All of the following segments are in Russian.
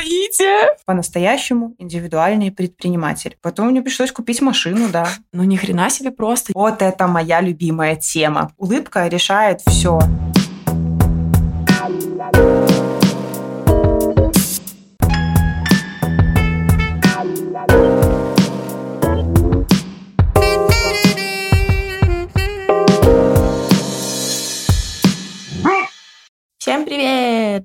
помогите. По-настоящему индивидуальный предприниматель. Потом мне пришлось купить машину, да. Ну ни хрена себе просто. Вот это моя любимая тема. Улыбка решает все. Всем привет!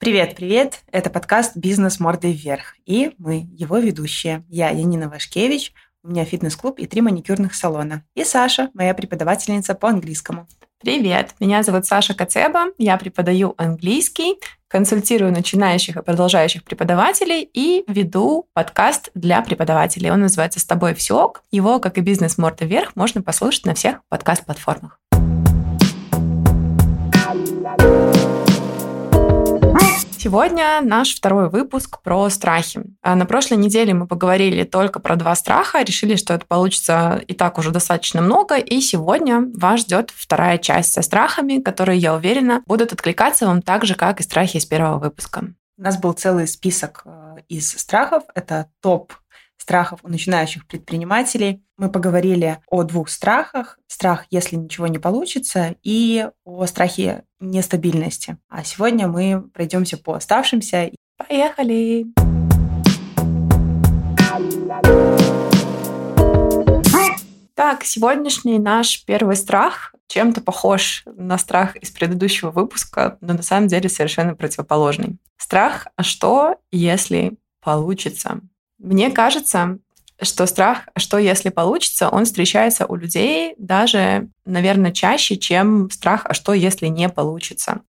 Привет, привет! Это подкаст «Бизнес мордой вверх». И мы, его ведущие. Я Янина Вашкевич, у меня фитнес-клуб и три маникюрных салона. И Саша, моя преподавательница по английскому. Привет, меня зовут Саша Кацеба, я преподаю английский, консультирую начинающих и продолжающих преподавателей и веду подкаст для преподавателей. Он называется «С тобой все ок». Его, как и «Бизнес морда вверх», можно послушать на всех подкаст-платформах. Сегодня наш второй выпуск про страхи. А на прошлой неделе мы поговорили только про два страха, решили, что это получится и так уже достаточно много, и сегодня вас ждет вторая часть со страхами, которые, я уверена, будут откликаться вам так же, как и страхи из первого выпуска. У нас был целый список э, из страхов. Это топ страхов у начинающих предпринимателей. Мы поговорили о двух страхах. Страх, если ничего не получится, и о страхе нестабильности. А сегодня мы пройдемся по оставшимся. Поехали! Так, сегодняшний наш первый страх чем-то похож на страх из предыдущего выпуска, но на самом деле совершенно противоположный. Страх, а что, если получится? Мне кажется, что страх, что если получится, он встречается у людей даже, наверное, чаще, чем страх, а что если не получится.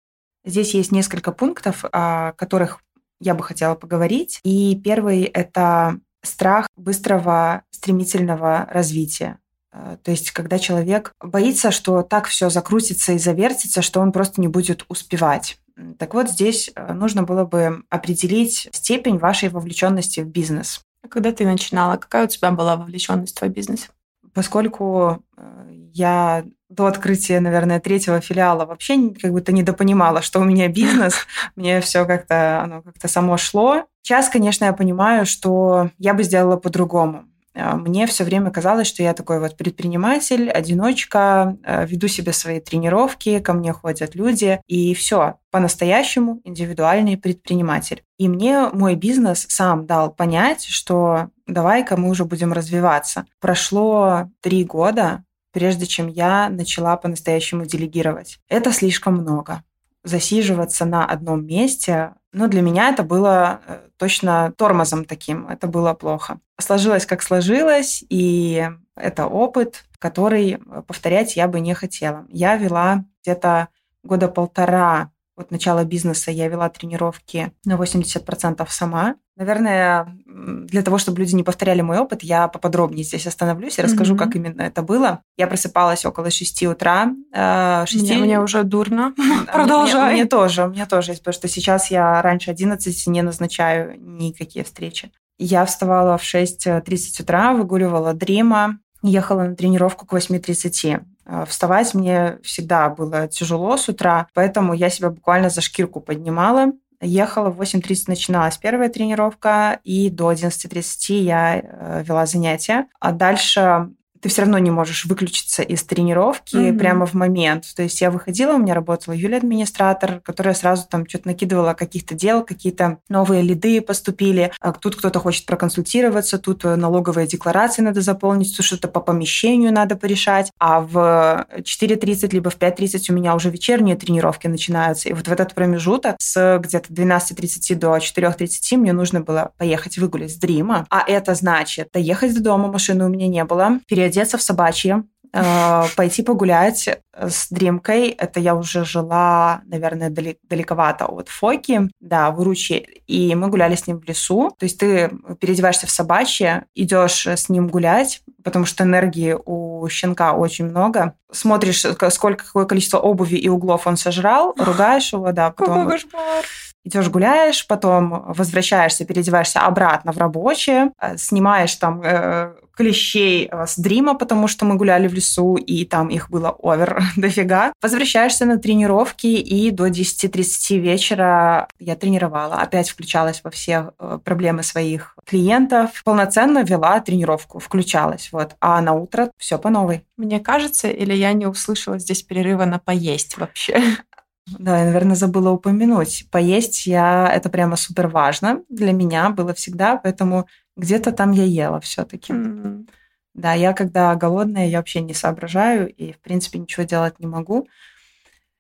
Здесь есть несколько пунктов, о которых я бы хотела поговорить. И первый — это страх быстрого, стремительного развития. Э, то есть, когда человек боится, что так все закрутится и завертится, что он просто не будет успевать. Так вот, здесь э, нужно было бы определить степень вашей вовлеченности в бизнес. А когда ты начинала, какая у тебя была вовлеченность в твой бизнес? Поскольку э, я до открытия, наверное, третьего филиала вообще как будто недопонимала, что у меня бизнес, мне все как-то, оно как-то само шло. Сейчас, конечно, я понимаю, что я бы сделала по-другому. А, мне все время казалось, что я такой вот предприниматель, одиночка, а, веду себе свои тренировки, ко мне ходят люди, и все, по-настоящему индивидуальный предприниматель. И мне мой бизнес сам дал понять, что давай-ка мы уже будем развиваться. Прошло три года, прежде чем я начала по-настоящему делегировать. Это слишком много засиживаться на одном месте, ну, для меня это было э, точно тормозом таким, это было плохо. Сложилось, как сложилось, и это опыт, который э, повторять я бы не хотела. Я вела где-то года полтора от начала бизнеса я вела тренировки на 80% сама. Наверное, для того, чтобы люди не повторяли мой опыт, я поподробнее здесь остановлюсь и расскажу, mm-hmm. как именно это было. Я просыпалась около 6 утра. 6... Мне, мне уже дурно. Продолжай. Мне, мне тоже, мне тоже, потому что сейчас я раньше 11 не назначаю никакие встречи. Я вставала в 6.30 утра, выгуливала Дрима, ехала на тренировку к 8.30. Э, вставать мне всегда было тяжело с утра, поэтому я себя буквально за шкирку поднимала. Ехала в 8.30 начиналась первая тренировка, и до 11.30 я э, вела занятия. А дальше ты все равно не можешь выключиться из тренировки mm-hmm. прямо в момент. То есть я выходила, у меня работала Юля администратор, которая сразу там что-то накидывала каких-то дел, какие-то новые лиды поступили. А тут кто-то хочет проконсультироваться, тут э, налоговые декларации надо заполнить, тут что-то по помещению надо порешать. А в 4.30 либо в 5.30 у меня уже вечерние тренировки начинаются. И вот в этот промежуток с где-то 12.30 до 4.30 мне нужно было поехать выгулять с Дрима. А это значит доехать до дома, машины у меня не было, переодеться переодеться в собачье, э, пойти погулять с Дримкой. Это я уже жила, наверное, далековато от Фоки, да, в Уручи. И мы гуляли с ним в лесу. То есть ты переодеваешься в собачье, идешь с ним гулять, потому что энергии у щенка очень много. Смотришь, сколько, какое количество обуви и углов он сожрал, ругаешь его, да. Потом... Какой кошмар! Идешь гуляешь, потом возвращаешься, переодеваешься обратно в рабочее, э, снимаешь там э, клещей э, с Дрима, потому что мы гуляли в лесу, и там их было овер дофига. Возвращаешься на тренировки, и до 10-30 вечера я тренировала. Опять включалась во все э, проблемы своих клиентов. Полноценно вела тренировку, включалась. Вот. А на утро все по новой. Мне кажется, или я не услышала здесь перерыва на поесть вообще? Да, я, наверное, забыла упомянуть. Поесть я это прямо супер важно для меня было всегда, поэтому где-то там я ела все-таки. Mm-hmm. Да, я когда голодная, я вообще не соображаю и, в принципе, ничего делать не могу.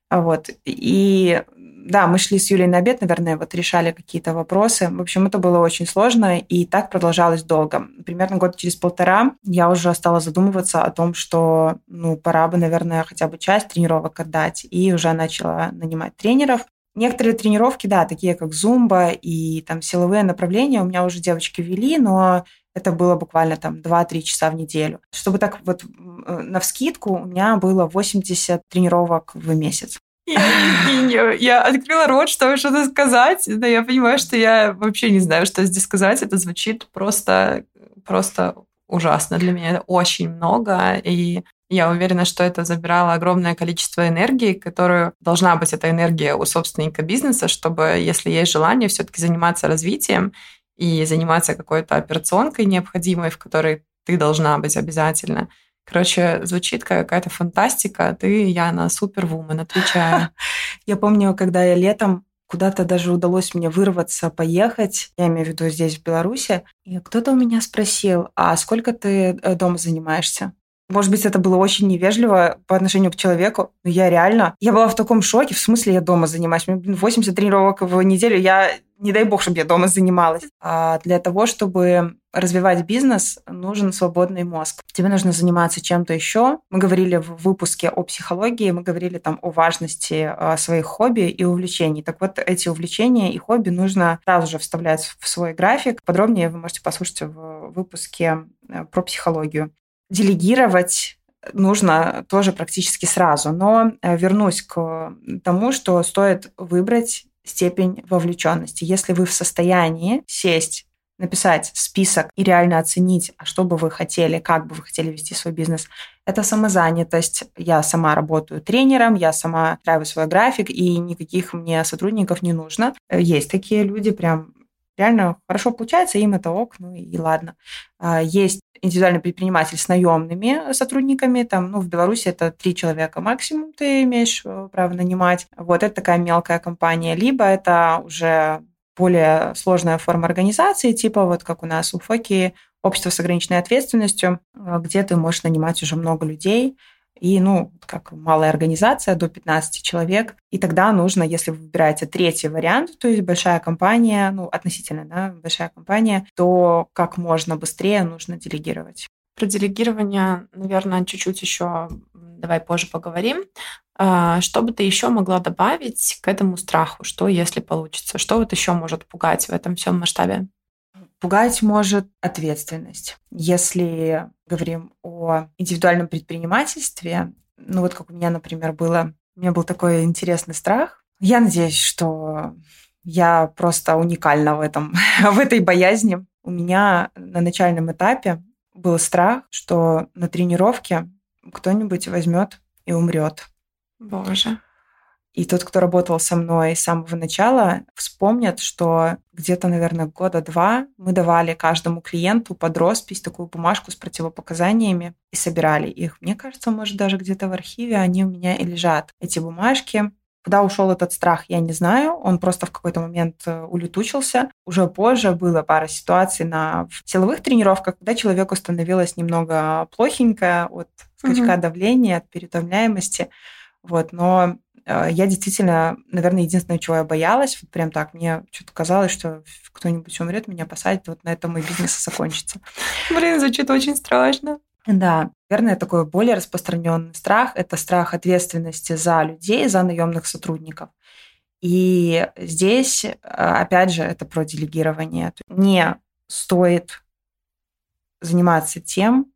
Вот. И да, мы шли с Юлей на обед, наверное, вот решали какие-то вопросы. В общем, это было очень сложно, и так продолжалось долго. Примерно год через полтора я уже стала задумываться о том, что, ну, пора бы, наверное, хотя бы часть тренировок отдать, и уже начала нанимать тренеров. Некоторые тренировки, да, такие как зумба и там силовые направления у меня уже девочки вели, но это было буквально там 2-3 часа в неделю. Чтобы так вот э, на вскидку у меня было 80 тренировок в месяц. Я, открыла рот, чтобы что-то сказать, но я понимаю, что я вообще не знаю, что здесь сказать. Это звучит просто, просто ужасно для меня. Это очень много, и я уверена, что это забирало огромное количество энергии, которую должна быть эта энергия у собственника бизнеса, чтобы, если есть желание, все-таки заниматься развитием и заниматься какой-то операционкой необходимой, в которой ты должна быть обязательно. Короче, звучит как какая-то фантастика. Ты, я на супервумен, отвечаю. Я помню, когда я летом куда-то даже удалось мне вырваться, поехать, я имею в виду здесь, в Беларуси, и кто-то у меня спросил, а сколько ты э, дома занимаешься? Может быть, это было очень невежливо по отношению к человеку, но я реально... Я была в таком шоке, в смысле я дома занимаюсь. У меня 80 тренировок в неделю, я... Не дай бог, чтобы я дома занималась. А для того, чтобы развивать бизнес, нужен свободный мозг. Тебе нужно заниматься чем-то еще. Мы говорили в выпуске о психологии, мы говорили там о важности а, своих хобби и увлечений. Так вот, эти увлечения и хобби нужно сразу же вставлять в свой график. Подробнее вы можете послушать в выпуске э, про психологию делегировать нужно тоже практически сразу. Но э, вернусь к тому, что стоит выбрать степень вовлеченности. Если вы в состоянии сесть написать список и реально оценить, а что бы вы хотели, как бы вы хотели вести свой бизнес. Это самозанятость. Я сама работаю тренером, я сама устраиваю свой график, и никаких мне сотрудников не нужно. Э, есть такие люди, прям реально хорошо получается, им это ок, ну и ладно. А, есть индивидуальный предприниматель с наемными сотрудниками, там, ну, в Беларуси это три человека максимум ты имеешь э, право нанимать. Вот это такая мелкая компания. Либо это уже более сложная форма организации, типа вот как у нас у ФОКИ, общество с ограниченной ответственностью, э, где ты можешь нанимать уже много людей, и, ну, как малая организация, до 15 человек. И тогда нужно, если вы выбираете третий вариант, то есть большая компания, ну, относительно, да, большая компания, то как можно быстрее нужно делегировать. Про делегирование, наверное, чуть-чуть еще давай позже поговорим. А, что бы ты еще могла добавить к этому страху? Что, если получится? Что вот еще может пугать в этом всем масштабе? Пугать может ответственность. Если говорим о индивидуальном предпринимательстве, ну вот как у меня, например, было, у меня был такой интересный страх. Я надеюсь, что я просто уникальна в этом, в этой боязни. У меня на начальном этапе был страх, что на тренировке кто-нибудь возьмет и умрет. Боже. И тот, кто работал со мной с самого начала, вспомнят, что где-то, наверное, года два мы давали каждому клиенту под роспись такую бумажку с противопоказаниями и собирали их. Мне кажется, может, даже где-то в архиве они у меня и лежат, эти бумажки. Куда ушел этот страх, я не знаю. Он просто в какой-то момент э, улетучился. Уже позже было пара ситуаций на силовых тренировках, когда человеку становилось немного плохенько от скачка угу. давления, от переутомляемости. Вот, но э, я действительно, наверное, единственное, чего я боялась, вот прям так, мне что-то казалось, что кто-нибудь умрет, меня посадят, вот на этом мой бизнес закончится. Блин, звучит очень страшно. Да, наверное, такой более распространенный страх – это страх ответственности за людей, за наемных сотрудников. И здесь, э, опять же, это про делегирование. Не стоит заниматься тем,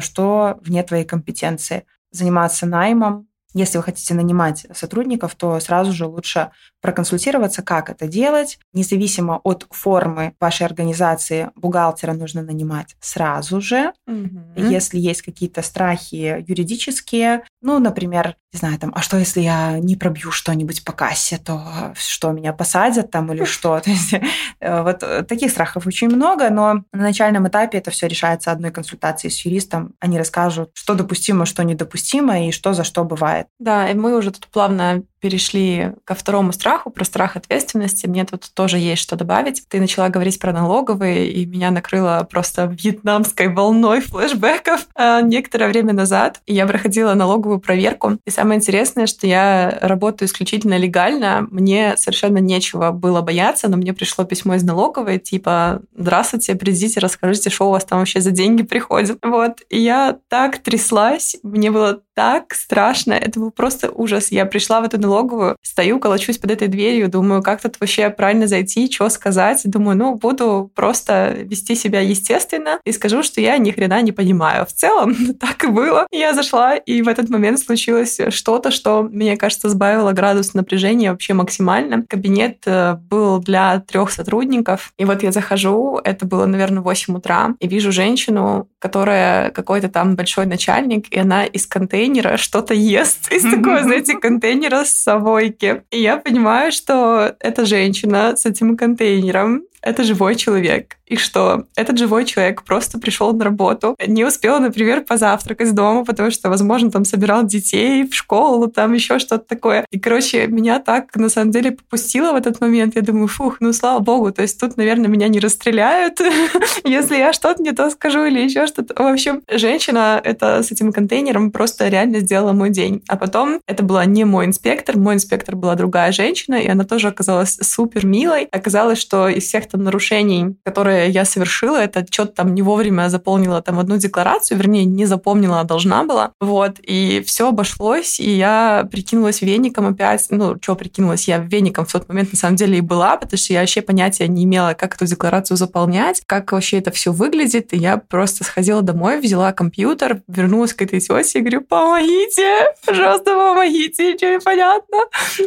что вне твоей компетенции. Заниматься наймом, если вы хотите нанимать сотрудников, то сразу же лучше проконсультироваться, как это делать. Независимо от формы вашей организации, бухгалтера нужно нанимать сразу же. Mm-hmm. Если есть какие-то страхи юридические, ну, например, не знаю, там, а что, если я не пробью что-нибудь по кассе, то что, меня посадят там или что? То есть э, вот таких страхов очень много, но на начальном этапе это все решается одной консультацией с юристом. Они расскажут, что допустимо, что недопустимо и что за что бывает. Да, и мы уже тут плавно перешли ко второму страху, про страх ответственности. Мне тут тоже есть что добавить. Ты начала говорить про налоговые, и меня накрыло просто вьетнамской волной флешбеков э, некоторое время назад. И я проходила налоговую проверку. И самое интересное, что я работаю исключительно легально. Мне совершенно нечего было бояться, но мне пришло письмо из налоговой, типа, здравствуйте, придите, расскажите, что у вас там вообще за деньги приходят. Вот. И я так тряслась, мне было так страшно. Это был просто ужас. Я пришла в эту налоговую, стою, колочусь под этой дверью, думаю, как тут вообще правильно зайти, что сказать. Думаю, ну, буду просто вести себя естественно и скажу, что я ни хрена не понимаю. В целом, так и было. Я зашла, и в этот момент случилось что-то, что, мне кажется, сбавило градус напряжения вообще максимально. Кабинет э, был для трех сотрудников. И вот я захожу, это было, наверное, 8 утра, и вижу женщину, которая какой-то там большой начальник, и она из контейнера что-то ест из такого, знаете, контейнера с совойки. И я понимаю, что эта женщина с этим контейнером это живой человек. И что этот живой человек просто пришел на работу, не успел, например, позавтракать дома, потому что, возможно, там собирал детей в школу, там еще что-то такое. И, короче, меня так, на самом деле, попустило в этот момент. Я думаю, фух, ну, слава богу, то есть тут, наверное, меня не расстреляют, если я что-то не то скажу или еще что-то. В общем, женщина это с этим контейнером просто реально сделала мой день. А потом это была не мой инспектор, мой инспектор была другая женщина, и она тоже оказалась супер милой. Оказалось, что из всех там нарушений, которые я совершила, это что-то там не вовремя заполнила там одну декларацию, вернее, не запомнила, а должна была. Вот, и все обошлось, и я прикинулась веником опять. Ну, что прикинулась? Я веником в тот момент на самом деле и была, потому что я вообще понятия не имела, как эту декларацию заполнять, как вообще это все выглядит. И я просто сходила домой, взяла компьютер, вернулась к этой тете и говорю, помогите, пожалуйста, помогите, ничего не понятно.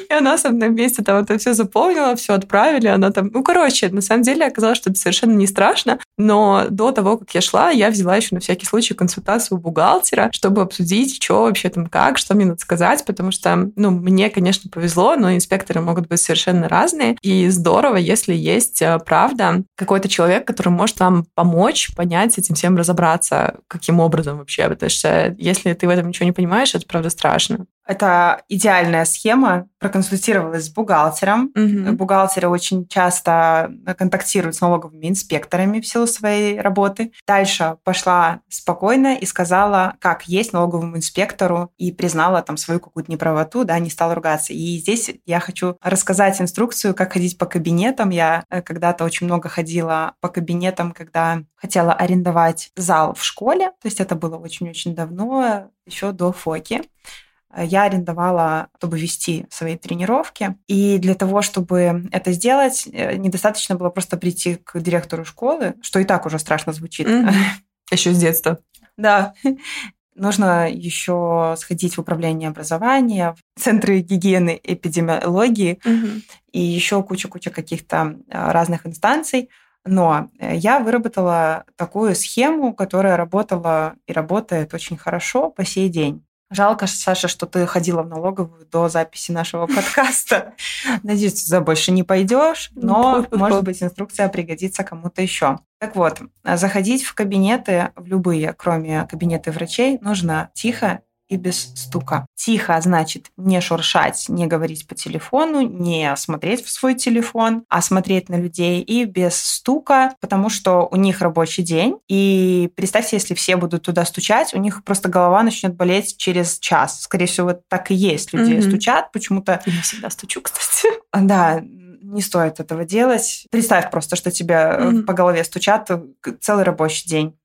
И она со мной вместе там это все заполнила, все отправили, она там, ну, короче, на самом самом деле оказалось, что это совершенно не страшно, но до того, как я шла, я взяла еще на всякий случай консультацию у бухгалтера, чтобы обсудить, что вообще там как, что мне надо сказать, потому что, ну, мне, конечно, повезло, но инспекторы могут быть совершенно разные, и здорово, если есть э, правда какой-то человек, который может вам помочь понять этим всем разобраться, каким образом вообще, потому что если ты в этом ничего не понимаешь, это правда страшно. Это идеальная схема. Проконсультировалась с бухгалтером. Угу. Бухгалтеры очень часто контактируют с налоговыми инспекторами в силу своей работы. Дальше пошла спокойно и сказала, как есть налоговому инспектору, и признала там свою какую-то неправоту, да, не стала ругаться. И здесь я хочу рассказать инструкцию, как ходить по кабинетам. Я э, когда-то очень много ходила по кабинетам, когда хотела арендовать зал в школе. То есть это было очень-очень давно, еще до ФОКи я арендовала, чтобы вести свои тренировки. И для того, чтобы это сделать, э, недостаточно было просто прийти к директору школы, что и так уже страшно звучит. Mm-hmm. Еще с детства. Да. Нужно еще сходить в управление образования, в центры гигиены эпидемиологии mm-hmm. и еще куча-куча каких-то а, разных инстанций. Но э, я выработала такую схему, которая работала и работает очень хорошо по сей день. Жалко, Саша, что ты ходила в налоговую до записи нашего подкаста. Надеюсь, туда больше не пойдешь, но, может быть, инструкция пригодится кому-то еще. Так вот, заходить в кабинеты, в любые, кроме кабинеты врачей, нужно тихо и без стука. Тихо значит не шуршать, не говорить по телефону, не смотреть в свой телефон, а смотреть на людей и без стука, потому что у них рабочий день. И представьте, если все будут туда стучать, у них просто голова начнет болеть через час. Скорее всего, так и есть. Люди mm-hmm. стучат почему-то. Я всегда стучу, кстати. Да, не стоит этого делать. Представь просто, что тебя mm-hmm. по голове стучат целый рабочий день.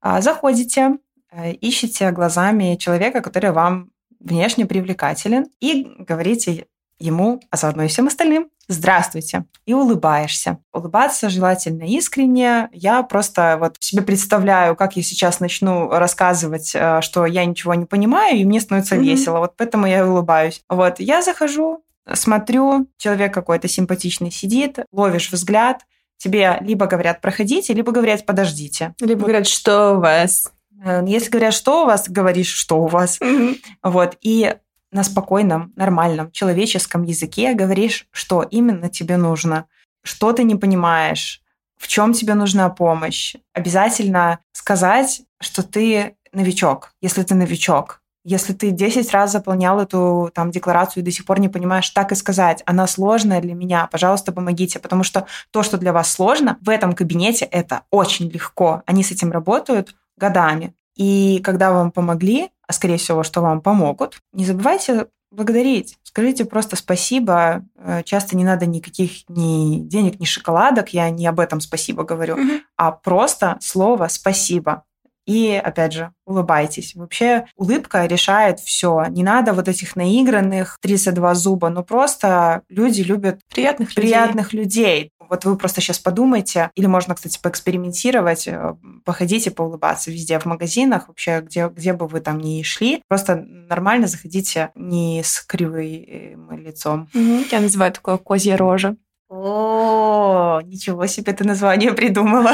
А, заходите, Э, ищите глазами человека, который вам внешне привлекателен, и говорите ему, а заодно и всем остальным, здравствуйте, и улыбаешься. Улыбаться желательно искренне. Я просто вот себе представляю, как я сейчас начну рассказывать, э, что я ничего не понимаю, и мне становится mm-hmm. весело. Вот поэтому я и улыбаюсь. Вот, я захожу, смотрю, человек какой-то симпатичный сидит, ловишь взгляд, тебе либо говорят проходите, либо говорят подождите. Либо говорят, что у вас. Э, если говорят, что у вас, говоришь, что у вас. Mm-hmm. Вот. И на спокойном, нормальном, человеческом языке говоришь, что именно тебе нужно, что ты не понимаешь, в чем тебе нужна помощь. Обязательно сказать, что ты новичок, если ты новичок. Если ты 10 раз заполнял эту там, декларацию и до сих пор не понимаешь, так и сказать, она сложная для меня, пожалуйста, помогите. Потому что то, что для вас сложно, в этом кабинете это очень легко. Они с этим работают годами. И когда вам помогли, а скорее всего, что вам помогут, не забывайте благодарить. Скажите просто спасибо. Э, часто не надо никаких ни денег, ни шоколадок. Я не об этом спасибо говорю, mm-hmm. а просто слово спасибо. И, опять же, улыбайтесь. Вообще, улыбка решает все. Не надо вот этих наигранных 32 зуба, но просто люди любят приятных, приятных людей. людей. Вот вы просто сейчас подумайте, или можно, кстати, поэкспериментировать, э, походите, поулыбаться везде в магазинах, вообще, где, где бы вы там ни шли, просто нормально заходите не с кривым лицом. Угу. Я называю такое козья рожа. О, ничего себе ты название придумала.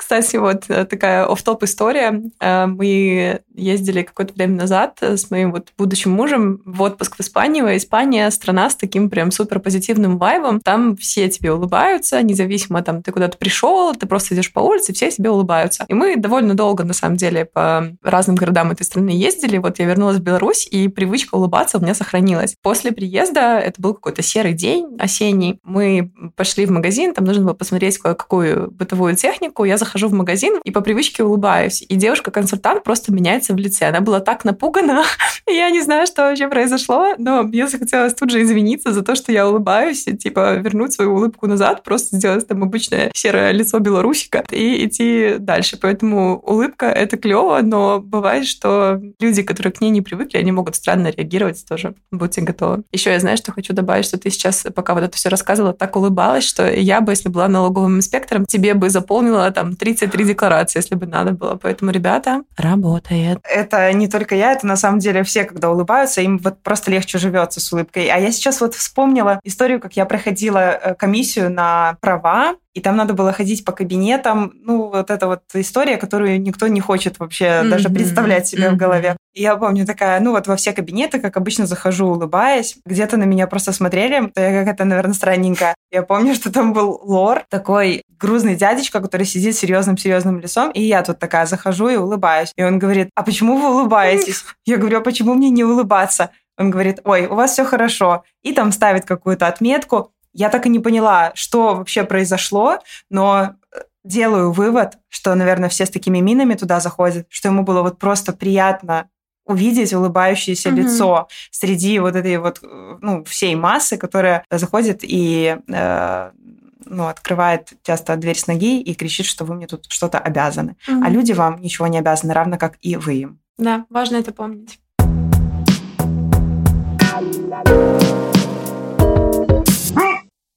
Кстати, вот э, такая оф-топ история. Э, мы ездили какое-то время назад с моим вот будущим мужем в отпуск в Испанию. Испания страна с таким прям супер позитивным вайбом. Там все тебе улыбаются, независимо там ты куда-то пришел, ты просто идешь по улице, все тебе улыбаются. И мы довольно долго, на самом деле, по разным городам этой страны ездили. Вот я вернулась в Беларусь, и привычка улыбаться у меня сохранилась. После приезда, это был какой-то серый день осенний, мы пошли в магазин, там нужно было посмотреть кое-какую бытовую технику. Я захожу в магазин и по привычке улыбаюсь. И девушка-консультант просто меняется в лице. Она была так напугана, я не знаю, что вообще произошло, но мне захотелось тут же извиниться за то, что я улыбаюсь, и типа вернуть свою улыбку назад, просто сделать там обычное серое лицо белорусика и идти дальше. Поэтому улыбка — это клево, но бывает, что люди, которые к ней не привыкли, они могут странно реагировать тоже. Будьте готовы. Еще я знаю, что хочу добавить, что ты сейчас, пока вот это все рассказывала, так улыбалась, что я бы, если была налоговым инспектором, тебе бы заполнила там 33 декларации, если бы надо было. Поэтому, ребята, работает. Это не только я, это на самом деле все, когда улыбаются, им вот просто легче живется с улыбкой. А я сейчас вот вспомнила историю, как я проходила э, комиссию на права, и там надо было ходить по кабинетам. Ну, вот эта вот история, которую никто не хочет вообще mm-hmm. даже представлять себе mm-hmm. в голове. И я помню такая, ну вот во все кабинеты, как обычно, захожу, улыбаясь. Где-то на меня просто смотрели, то я какая-то, наверное, странненькая. Я помню, что там был лор, такой грузный дядечка, который сидит серьезным-серьезным лицом, и я тут такая захожу и улыбаюсь. И он говорит, а почему вы улыбаетесь? Я говорю, а почему мне не улыбаться? Он говорит, ой, у вас все хорошо. И там ставит какую-то отметку. Я так и не поняла, что вообще произошло, но э, делаю вывод, что, наверное, все с такими минами туда заходят, что ему было вот просто приятно увидеть улыбающееся mm-hmm. лицо среди вот этой вот, э, ну, всей массы, которая заходит и э, ну, открывает часто дверь с ноги и кричит, что вы мне тут что-то обязаны. Mm-hmm. А люди вам ничего не обязаны, равно как и вы им. Да, важно это помнить.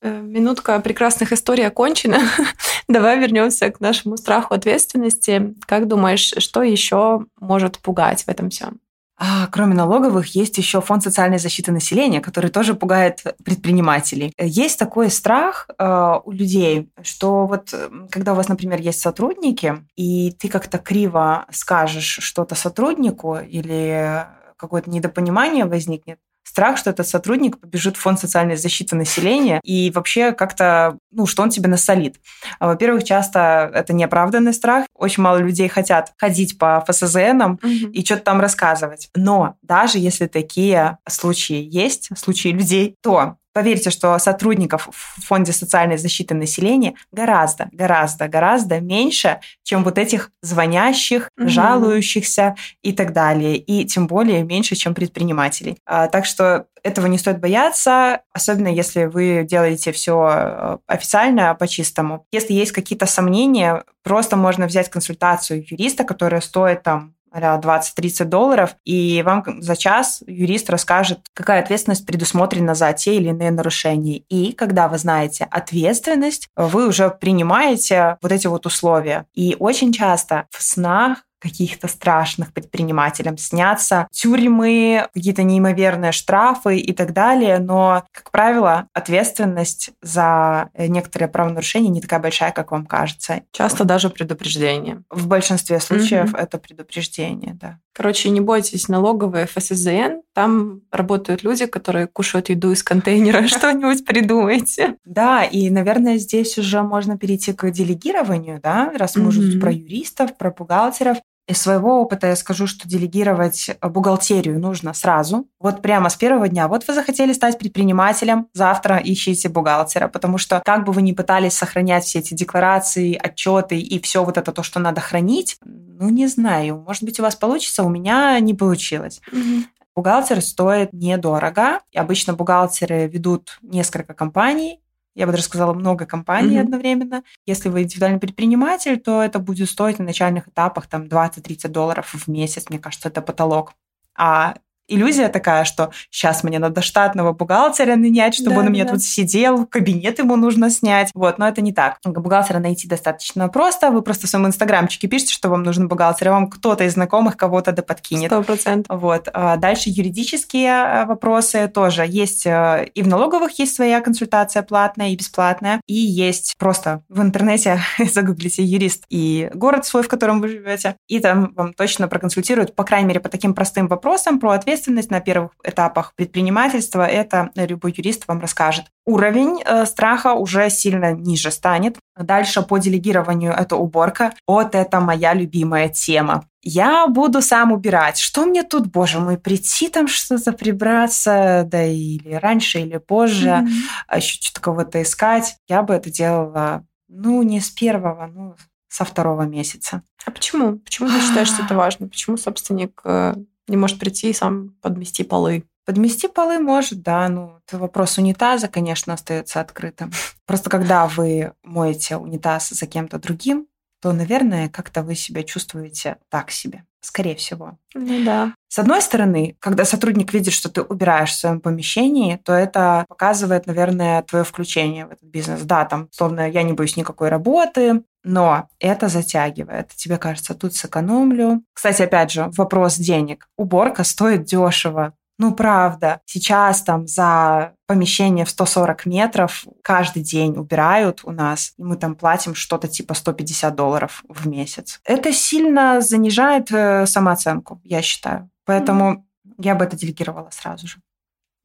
Э, минутка прекрасных историй окончена. Давай вернемся к нашему страху ответственности. Как думаешь, что еще может пугать в этом всем? А, кроме налоговых, есть еще фонд социальной защиты населения, который тоже пугает предпринимателей. Есть такой страх э, у людей, что вот когда у вас, например, есть сотрудники, и ты как-то криво скажешь что-то сотруднику или какое-то недопонимание возникнет, страх, что этот сотрудник побежит в фонд социальной защиты населения и вообще как-то, ну, что он тебе насолит. А, во-первых, часто это неоправданный страх. Очень мало людей хотят ходить по ФСЗНам угу. и что-то там рассказывать. Но даже если такие случаи есть, случаи людей, то Поверьте, что сотрудников в Фонде социальной защиты населения гораздо, гораздо, гораздо меньше, чем вот этих звонящих, угу. жалующихся и так далее. И тем более меньше, чем предпринимателей. А, так что этого не стоит бояться, особенно если вы делаете все э, официально, по-чистому. Если есть какие-то сомнения, просто можно взять консультацию юриста, которая стоит там а 20-30 долларов, и вам за час юрист расскажет, какая ответственность предусмотрена за те или иные нарушения. И когда вы знаете ответственность, вы уже принимаете вот эти вот условия. И очень часто в снах каких-то страшных предпринимателям снятся тюрьмы, какие-то неимоверные штрафы и так далее, но, как правило, ответственность за некоторые правонарушения не такая большая, как вам кажется. Часто даже предупреждение. В большинстве случаев угу. это предупреждение, да. Короче, не бойтесь, налоговые ФСЗН, там работают люди, которые кушают еду из контейнера, что-нибудь придумайте. Да, и, наверное, здесь уже можно перейти к делегированию, да, раз мы уже про юристов, про бухгалтеров. Из своего опыта я скажу, что делегировать э, бухгалтерию нужно сразу, вот прямо с первого дня. Вот вы захотели стать предпринимателем, завтра ищите бухгалтера, потому что как бы вы ни пытались сохранять все эти декларации, отчеты и все вот это то, что надо хранить, ну не знаю, может быть у вас получится, у меня не получилось. Mm-hmm. Бухгалтер стоит недорого. Обычно бухгалтеры ведут несколько компаний, я бы даже сказала, много компаний mm-hmm. одновременно. Если вы индивидуальный предприниматель, то это будет стоить на начальных этапах там 20-30 долларов в месяц. Мне кажется, это потолок. А иллюзия такая, что сейчас мне надо штатного бухгалтера нанять, чтобы да, он у меня да. тут сидел, кабинет ему нужно снять. Вот, но это не так. Бухгалтера найти достаточно просто. Вы просто в своем инстаграмчике пишете, что вам нужен бухгалтер, и вам кто-то из знакомых кого-то да подкинет. Сто процентов. Вот. А дальше юридические э, вопросы тоже. Есть э, и в налоговых есть своя консультация платная и бесплатная, и есть просто в интернете загуглите юрист и город свой, в котором вы живете, и там вам точно проконсультируют, по крайней мере, по таким простым вопросам про ответственность ответственность на первых этапах предпринимательства, это любой юрист вам расскажет. Уровень э, страха уже сильно ниже станет. Дальше по делегированию это уборка. Вот это моя любимая тема. Я буду сам убирать. Что мне тут, боже мой, прийти там что-то прибраться, да или раньше, или позже, mm-hmm. еще что-то кого-то искать. Я бы это делала, ну, не с первого, ну, со второго месяца. А почему? Почему ты считаешь, что это важно? Почему собственник э, не может прийти и сам подмести полы. Подмести полы может, да. Ну, это вопрос унитаза, конечно, остается открытым. Просто когда вы моете унитаз за кем-то другим, то, наверное, как-то вы себя чувствуете так себе. Скорее всего. Ну да. С одной стороны, когда сотрудник видит, что ты убираешь в своем помещении, то это показывает, наверное, твое включение в этот бизнес. Да, там, словно я не боюсь никакой работы, но это затягивает. Тебе кажется, тут сэкономлю. Кстати, опять же, вопрос денег. Уборка стоит дешево. Ну, правда, сейчас там за помещение в 140 метров каждый день убирают у нас, и мы там платим что-то типа 150 долларов в месяц. Это сильно занижает э, самооценку, я считаю. Поэтому mm-hmm. я бы это делегировала сразу же.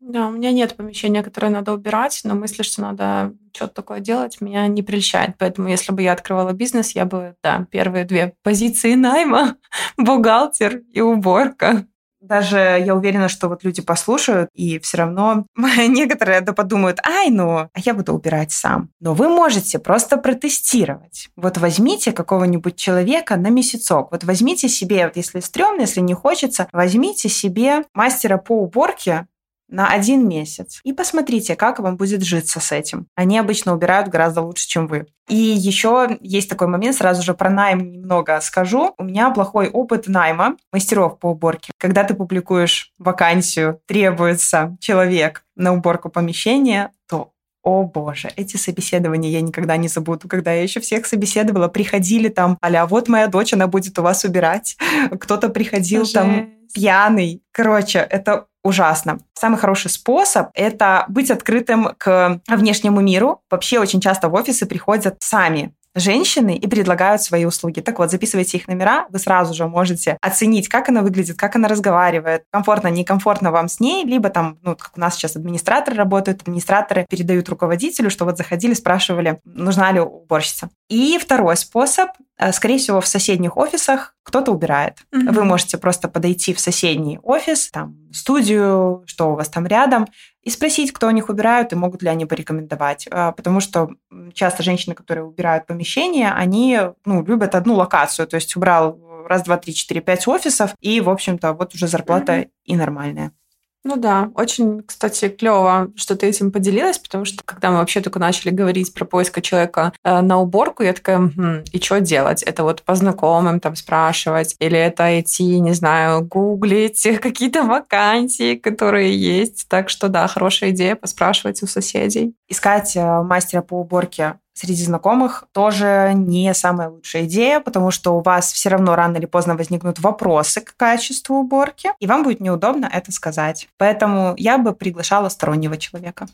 Да, у меня нет помещения, которое надо убирать, но мысли, что надо что-то такое делать, меня не прельщает. Поэтому если бы я открывала бизнес, я бы, да, первые две позиции найма, бухгалтер и уборка. Даже я уверена, что вот люди послушают, и все равно некоторые да подумают, ай, ну, а я буду убирать сам. Но вы можете просто протестировать. Вот возьмите какого-нибудь человека на месяцок. Вот возьмите себе, вот если стрёмно, если не хочется, возьмите себе мастера по уборке на один месяц. И посмотрите, как вам будет житься с этим. Они обычно убирают гораздо лучше, чем вы. И еще есть такой момент, сразу же про найм немного скажу. У меня плохой опыт найма мастеров по уборке. Когда ты публикуешь вакансию, требуется человек на уборку помещения, то о боже, эти собеседования я никогда не забуду. Когда я еще всех собеседовала, приходили там, аля, вот моя дочь, она будет у вас убирать. Кто-то приходил Жесть. там пьяный. Короче, это ужасно. Самый хороший способ – это быть открытым к внешнему миру. Вообще очень часто в офисы приходят сами женщины и предлагают свои услуги. Так вот, записывайте их номера, вы сразу же можете оценить, как она выглядит, как она разговаривает, комфортно, некомфортно вам с ней, либо там, ну, как у нас сейчас администраторы работают, администраторы передают руководителю, что вот заходили, спрашивали, нужна ли уборщица. И второй способ, скорее всего, в соседних офисах кто-то убирает. Mm-hmm. Вы можете просто подойти в соседний офис, там, студию, что у вас там рядом, и спросить, кто у них убирают и могут ли они порекомендовать. А, потому что часто женщины, которые убирают помещение, они ну, любят одну локацию. То есть убрал раз, два, три, четыре, пять офисов, и, в общем-то, вот уже зарплата mm-hmm. и нормальная. Ну да, очень, кстати, клево, что ты этим поделилась, потому что когда мы вообще только начали говорить про поиск человека э, на уборку, я такая, хм, и что делать? Это вот по знакомым там спрашивать, или это идти, не знаю, гуглить какие-то вакансии, которые есть. Так что да, хорошая идея поспрашивать у соседей. Искать э, мастера по уборке среди знакомых тоже не самая лучшая идея, потому что у вас все равно рано или поздно возникнут вопросы к качеству уборки, и вам будет неудобно это сказать. Поэтому я бы приглашала стороннего человека.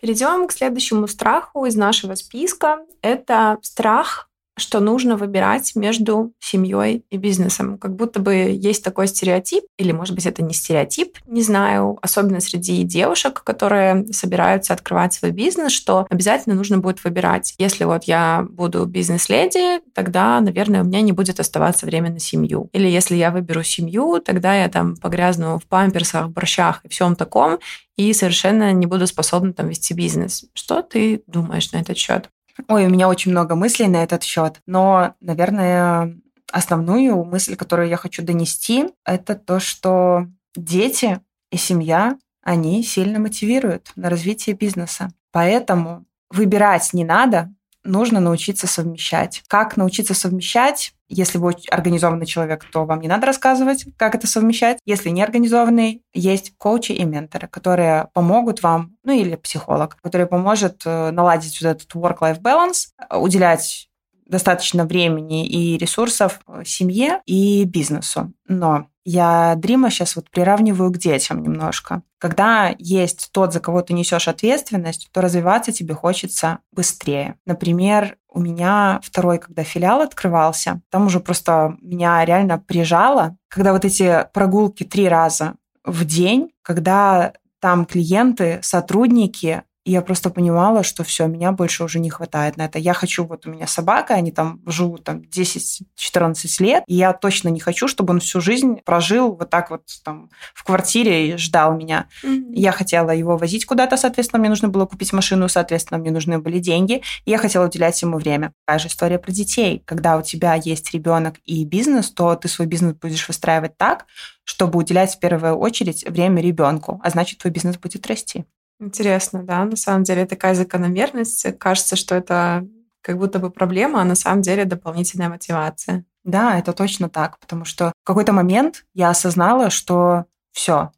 Перейдем к следующему страху из нашего списка. Это страх что нужно выбирать между семьей и бизнесом. Как будто бы есть такой стереотип, или, может быть, это не стереотип, не знаю, особенно среди девушек, которые собираются открывать свой бизнес, что обязательно нужно будет выбирать. Если вот я буду бизнес-леди, тогда, наверное, у меня не будет оставаться время на семью. Или если я выберу семью, тогда я там погрязну в памперсах, борщах и всем таком, и совершенно не буду способна там вести бизнес. Что ты думаешь на этот счет? Ой, у меня очень много мыслей на этот счет, но, наверное, основную мысль, которую я хочу донести, это то, что дети и семья, они сильно мотивируют на развитие бизнеса. Поэтому выбирать не надо, нужно научиться совмещать. Как научиться совмещать? Если вы организованный человек, то вам не надо рассказывать, как это совмещать. Если не организованный, есть коучи и менторы, которые помогут вам, ну или психолог, который поможет э, наладить вот этот work-life balance, уделять достаточно времени и ресурсов э, семье и бизнесу. Но я Дрима сейчас вот приравниваю к детям немножко. Когда есть тот, за кого ты несешь ответственность, то развиваться тебе хочется быстрее. Например, у меня второй, когда филиал открывался, там уже просто меня реально прижало, когда вот эти прогулки три раза в день, когда там клиенты, сотрудники и я просто понимала, что все, меня больше уже не хватает на это. Я хочу, вот у меня собака, они там живут там 10-14 лет, и я точно не хочу, чтобы он всю жизнь прожил вот так вот там в квартире и ждал меня. Mm-hmm. Я хотела его возить куда-то, соответственно, мне нужно было купить машину, соответственно, мне нужны были деньги, и я хотела уделять ему время. Такая же история про детей. Когда у тебя есть ребенок и бизнес, то ты свой бизнес будешь выстраивать так, чтобы уделять в первую очередь время ребенку, а значит, твой бизнес будет расти. Интересно, да, на самом деле такая закономерность. Кажется, что это как будто бы проблема, а на самом деле дополнительная мотивация. Да, это точно так, потому что в какой-то момент я осознала, что все,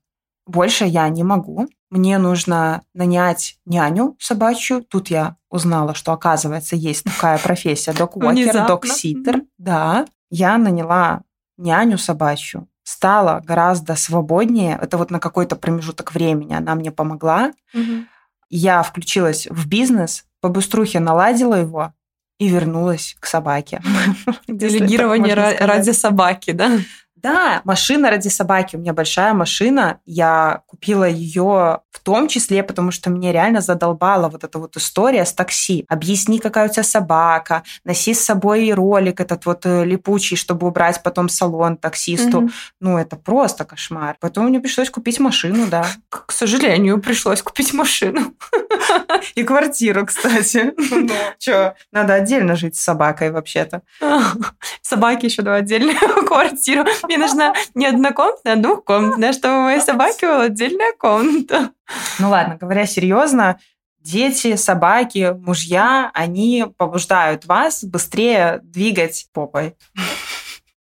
больше я не могу. Мне нужно нанять няню собачью. Тут я узнала, что, оказывается, есть такая профессия док-уокер, док-ситер. Да, я наняла няню собачью стала гораздо свободнее. Это вот на какой-то промежуток времени она мне помогла. Угу. Я включилась в бизнес, по быструхе наладила его и вернулась к собаке. Делегирование ради собаки, да? Да, машина ради собаки. У меня большая машина. Я купила ее в том числе, потому что мне реально задолбала вот эта вот история с такси. Объясни, какая у тебя собака, носи с собой ролик этот вот э, липучий, чтобы убрать потом салон таксисту. Угу. Ну, это просто кошмар. Потом мне пришлось купить машину, да. К сожалению, пришлось купить машину. И квартиру, кстати. Ну, что, надо отдельно жить с собакой вообще-то. Собаки еще давай отдельную квартиру. Мне нужна не однокомнатная, а двухкомнатная, чтобы у моей собаки была отдельная комната. Ну ладно, говоря серьезно, дети, собаки, мужья, они побуждают вас быстрее двигать попой.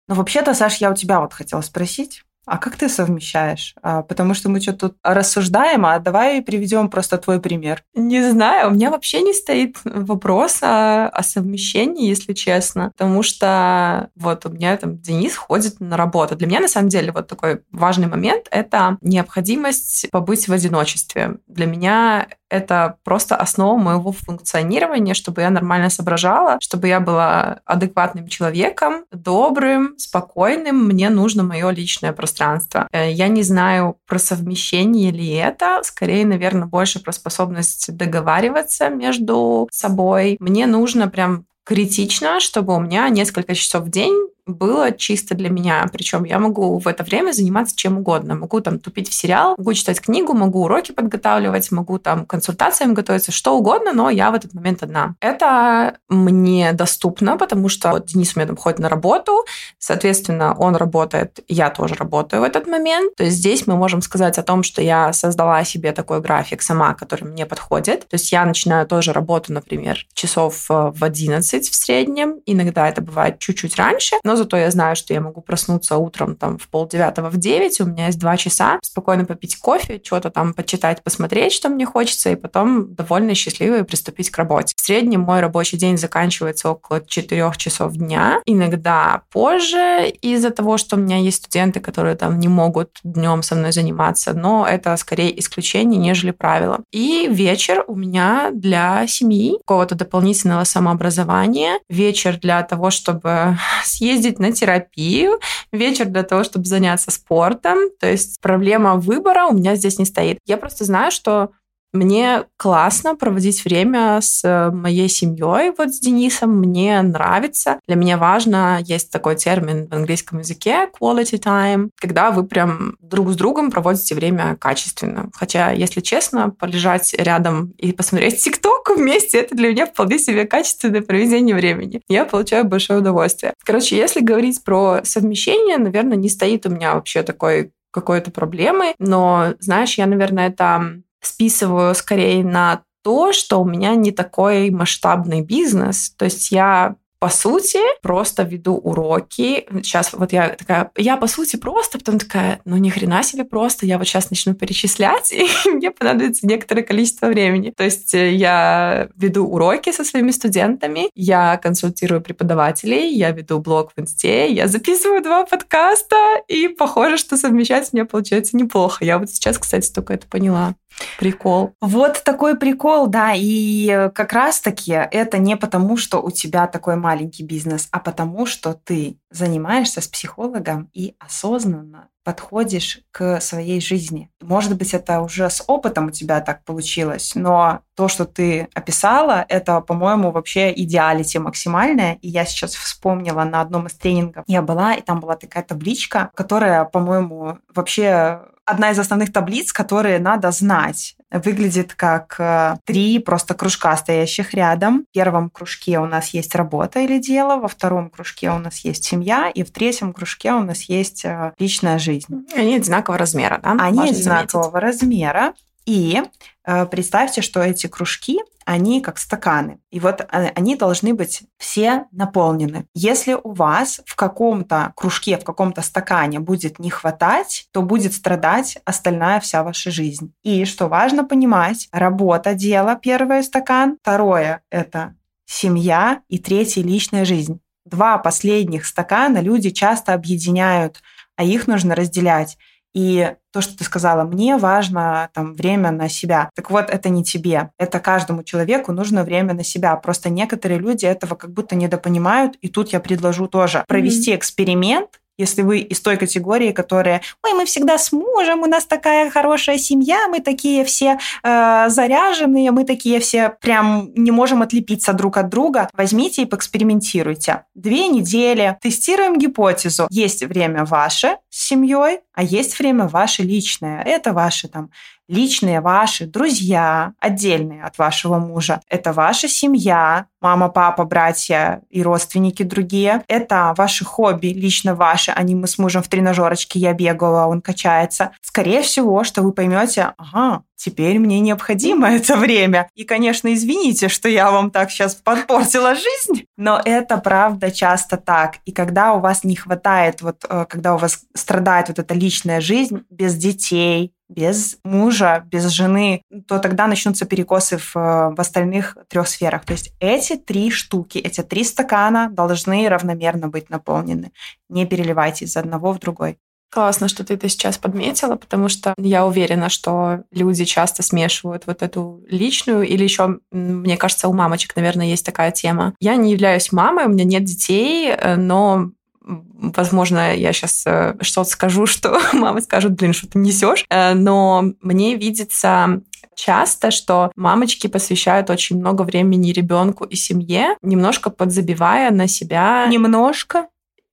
Но вообще-то, Саш, я у тебя вот хотела спросить. А как ты совмещаешь? А, потому что мы что-то тут рассуждаем, а давай приведем просто твой пример. Не знаю, у меня вообще не стоит вопрос о, о совмещении, если честно, потому что вот у меня там Денис ходит на работу. Для меня на самом деле вот такой важный момент — это необходимость побыть в одиночестве. Для меня это просто основа моего функционирования, чтобы я нормально соображала, чтобы я была адекватным человеком, добрым, спокойным. Мне нужно мое личное пространство. Э, я не знаю про совмещение ли это, скорее, наверное, больше про способность договариваться между собой. Мне нужно прям критично, чтобы у меня несколько часов в день было чисто для меня. Причем я могу в это время заниматься чем угодно. Могу там тупить в сериал, могу читать книгу, могу уроки подготавливать, могу там консультациям готовиться, что угодно, но я в этот момент одна. Это мне доступно, потому что вот Денис у меня там ходит на работу, соответственно, он работает, я тоже работаю в этот момент. То есть здесь мы можем сказать о том, что я создала себе такой график сама, который мне подходит. То есть я начинаю тоже работу, например, часов э, в 11 в среднем. Иногда это бывает чуть-чуть раньше, но зато я знаю, что я могу проснуться утром там в полдевятого, в 9, у меня есть два часа, спокойно попить кофе, что-то там почитать, посмотреть, что мне хочется, и потом довольно счастливо приступить к работе. В среднем мой рабочий день заканчивается около 4 часов дня, иногда позже из-за того, что у меня есть студенты, которые там не могут днем со мной заниматься, но это скорее исключение, нежели правило. И вечер у меня для семьи, какого-то дополнительного самообразования, вечер для того, чтобы съездить на терапию, вечер для того, чтобы заняться спортом. То есть проблема выбора у меня здесь не стоит. Я просто знаю, что мне классно проводить время с э, моей семьей, вот с Денисом. Мне нравится. Для меня важно, есть такой термин в английском языке quality time, когда вы прям друг с другом проводите время качественно. Хотя, если честно, полежать рядом и посмотреть ТикТок вместе, это для меня вполне себе качественное проведение времени. Я получаю большое удовольствие. Короче, если говорить про совмещение, наверное, не стоит у меня вообще такой какой-то проблемы, но, знаешь, я, наверное, это списываю скорее на то, что у меня не такой масштабный бизнес. То есть я по сути, просто веду уроки. Сейчас вот я такая, я по сути просто, потом такая, ну ни хрена себе просто, я вот сейчас начну перечислять, и мне понадобится некоторое количество времени. То есть э, я веду уроки со своими студентами, я консультирую преподавателей, я веду блог в инсте, я записываю два подкаста, и похоже, что совмещать у меня получается неплохо. Я вот сейчас, кстати, только это поняла. Прикол. Вот такой прикол, да. И как раз-таки это не потому, что у тебя такой маленький бизнес, а потому, что ты занимаешься с психологом и осознанно подходишь к своей жизни. Может быть, это уже с опытом у тебя так получилось, но то, что ты описала, это, по-моему, вообще идеалити максимальная. И я сейчас вспомнила на одном из тренингов. Я была, и там была такая табличка, которая, по-моему, вообще одна из основных таблиц, которые надо знать. Выглядит как э, три просто кружка, стоящих рядом. В первом кружке у нас есть работа или дело, во втором кружке у нас есть семья, и в третьем кружке у нас есть э, личная жизнь. Они одинакового размера, да? Они Важно одинакового заметить. размера. И э, представьте, что эти кружки, они как стаканы. И вот э, они должны быть все наполнены. Если у вас в каком-то кружке, в каком-то стакане будет не хватать, то будет страдать остальная вся ваша жизнь. И что важно понимать, работа, дело, первое стакан, второе – это семья и третье – личная жизнь. Два последних стакана люди часто объединяют, а их нужно разделять. И то, что ты сказала, мне важно там время на себя. Так вот, это не тебе. Это каждому человеку нужно время на себя. Просто некоторые люди этого как будто недопонимают. И тут я предложу тоже провести mm-hmm. эксперимент, если вы из той категории, которая, ой, мы всегда с мужем, у нас такая хорошая семья, мы такие все э, заряженные, мы такие все прям не можем отлепиться друг от друга, возьмите и поэкспериментируйте. Две недели, тестируем гипотезу. Есть время ваше с семьей, а есть время ваше личное. Это ваши там личные ваши друзья, отдельные от вашего мужа. Это ваша семья, мама, папа, братья и родственники другие. Это ваши хобби, лично ваши, не мы с мужем в тренажерочке, я бегаю, а он качается. Скорее всего, что вы поймете, ага, теперь мне необходимо это время. И, конечно, извините, что я вам так сейчас подпортила жизнь, но это правда часто так. И когда у вас не хватает, вот э, когда у вас страдает вот эта личная жизнь без детей, без мужа, без жены, то тогда начнутся перекосы в, в остальных трех сферах. То есть эти три штуки, эти три стакана должны равномерно быть наполнены. Не переливайте из одного в другой. Классно, что ты это сейчас подметила, потому что я уверена, что люди часто смешивают вот эту личную или еще, мне кажется, у мамочек, наверное, есть такая тема. Я не являюсь мамой, у меня нет детей, э, но возможно, я сейчас э, что-то скажу, что мама скажет, блин, что ты несешь. Э, но мне видится часто, что мамочки посвящают очень много времени ребенку и семье, немножко подзабивая на себя. Немножко?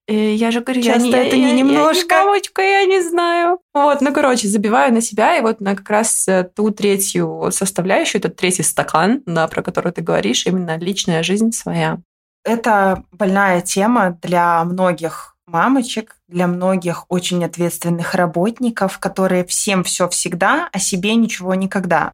И я же говорю, Часто я, это я, не я, немножко. Я, мамочка, я не знаю. Вот, ну, короче, забиваю на себя, и вот на как раз э, ту третью составляющую, этот третий стакан, да, про который ты говоришь, именно личная жизнь своя. Это больная тема для многих мамочек, для многих очень ответственных работников, которые всем все всегда, а себе ничего никогда.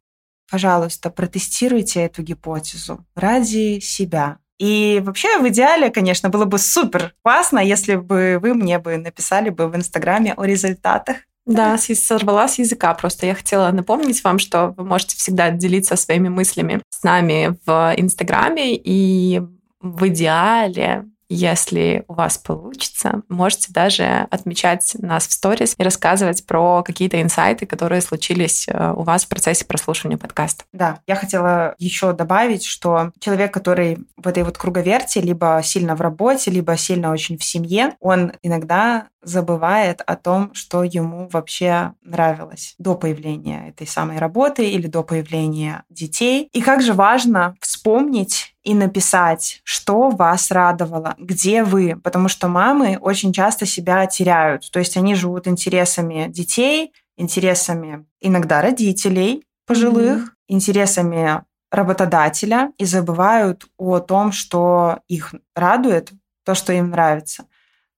Пожалуйста, протестируйте эту гипотезу ради себя. И вообще в идеале, конечно, было бы супер классно, если бы вы мне бы написали бы в Инстаграме о результатах. Да, сорвала с языка. Просто я хотела напомнить вам, что вы можете всегда делиться своими мыслями с нами в Инстаграме. И в идеале если у вас получится, можете даже отмечать нас в сторис и рассказывать про какие-то инсайты, которые случились э, у вас в процессе прослушивания подкаста. Да, я хотела еще добавить, что человек, который в этой вот круговерти либо сильно в работе, либо сильно очень в семье, он иногда забывает о том, что ему вообще нравилось до появления этой самой работы или до появления детей. И как же важно вспомнить и написать, что вас радовало, где вы, потому что мамы очень часто себя теряют, то есть они живут интересами детей, интересами иногда родителей пожилых, mm-hmm. интересами работодателя и забывают о том, что их радует, то, что им нравится.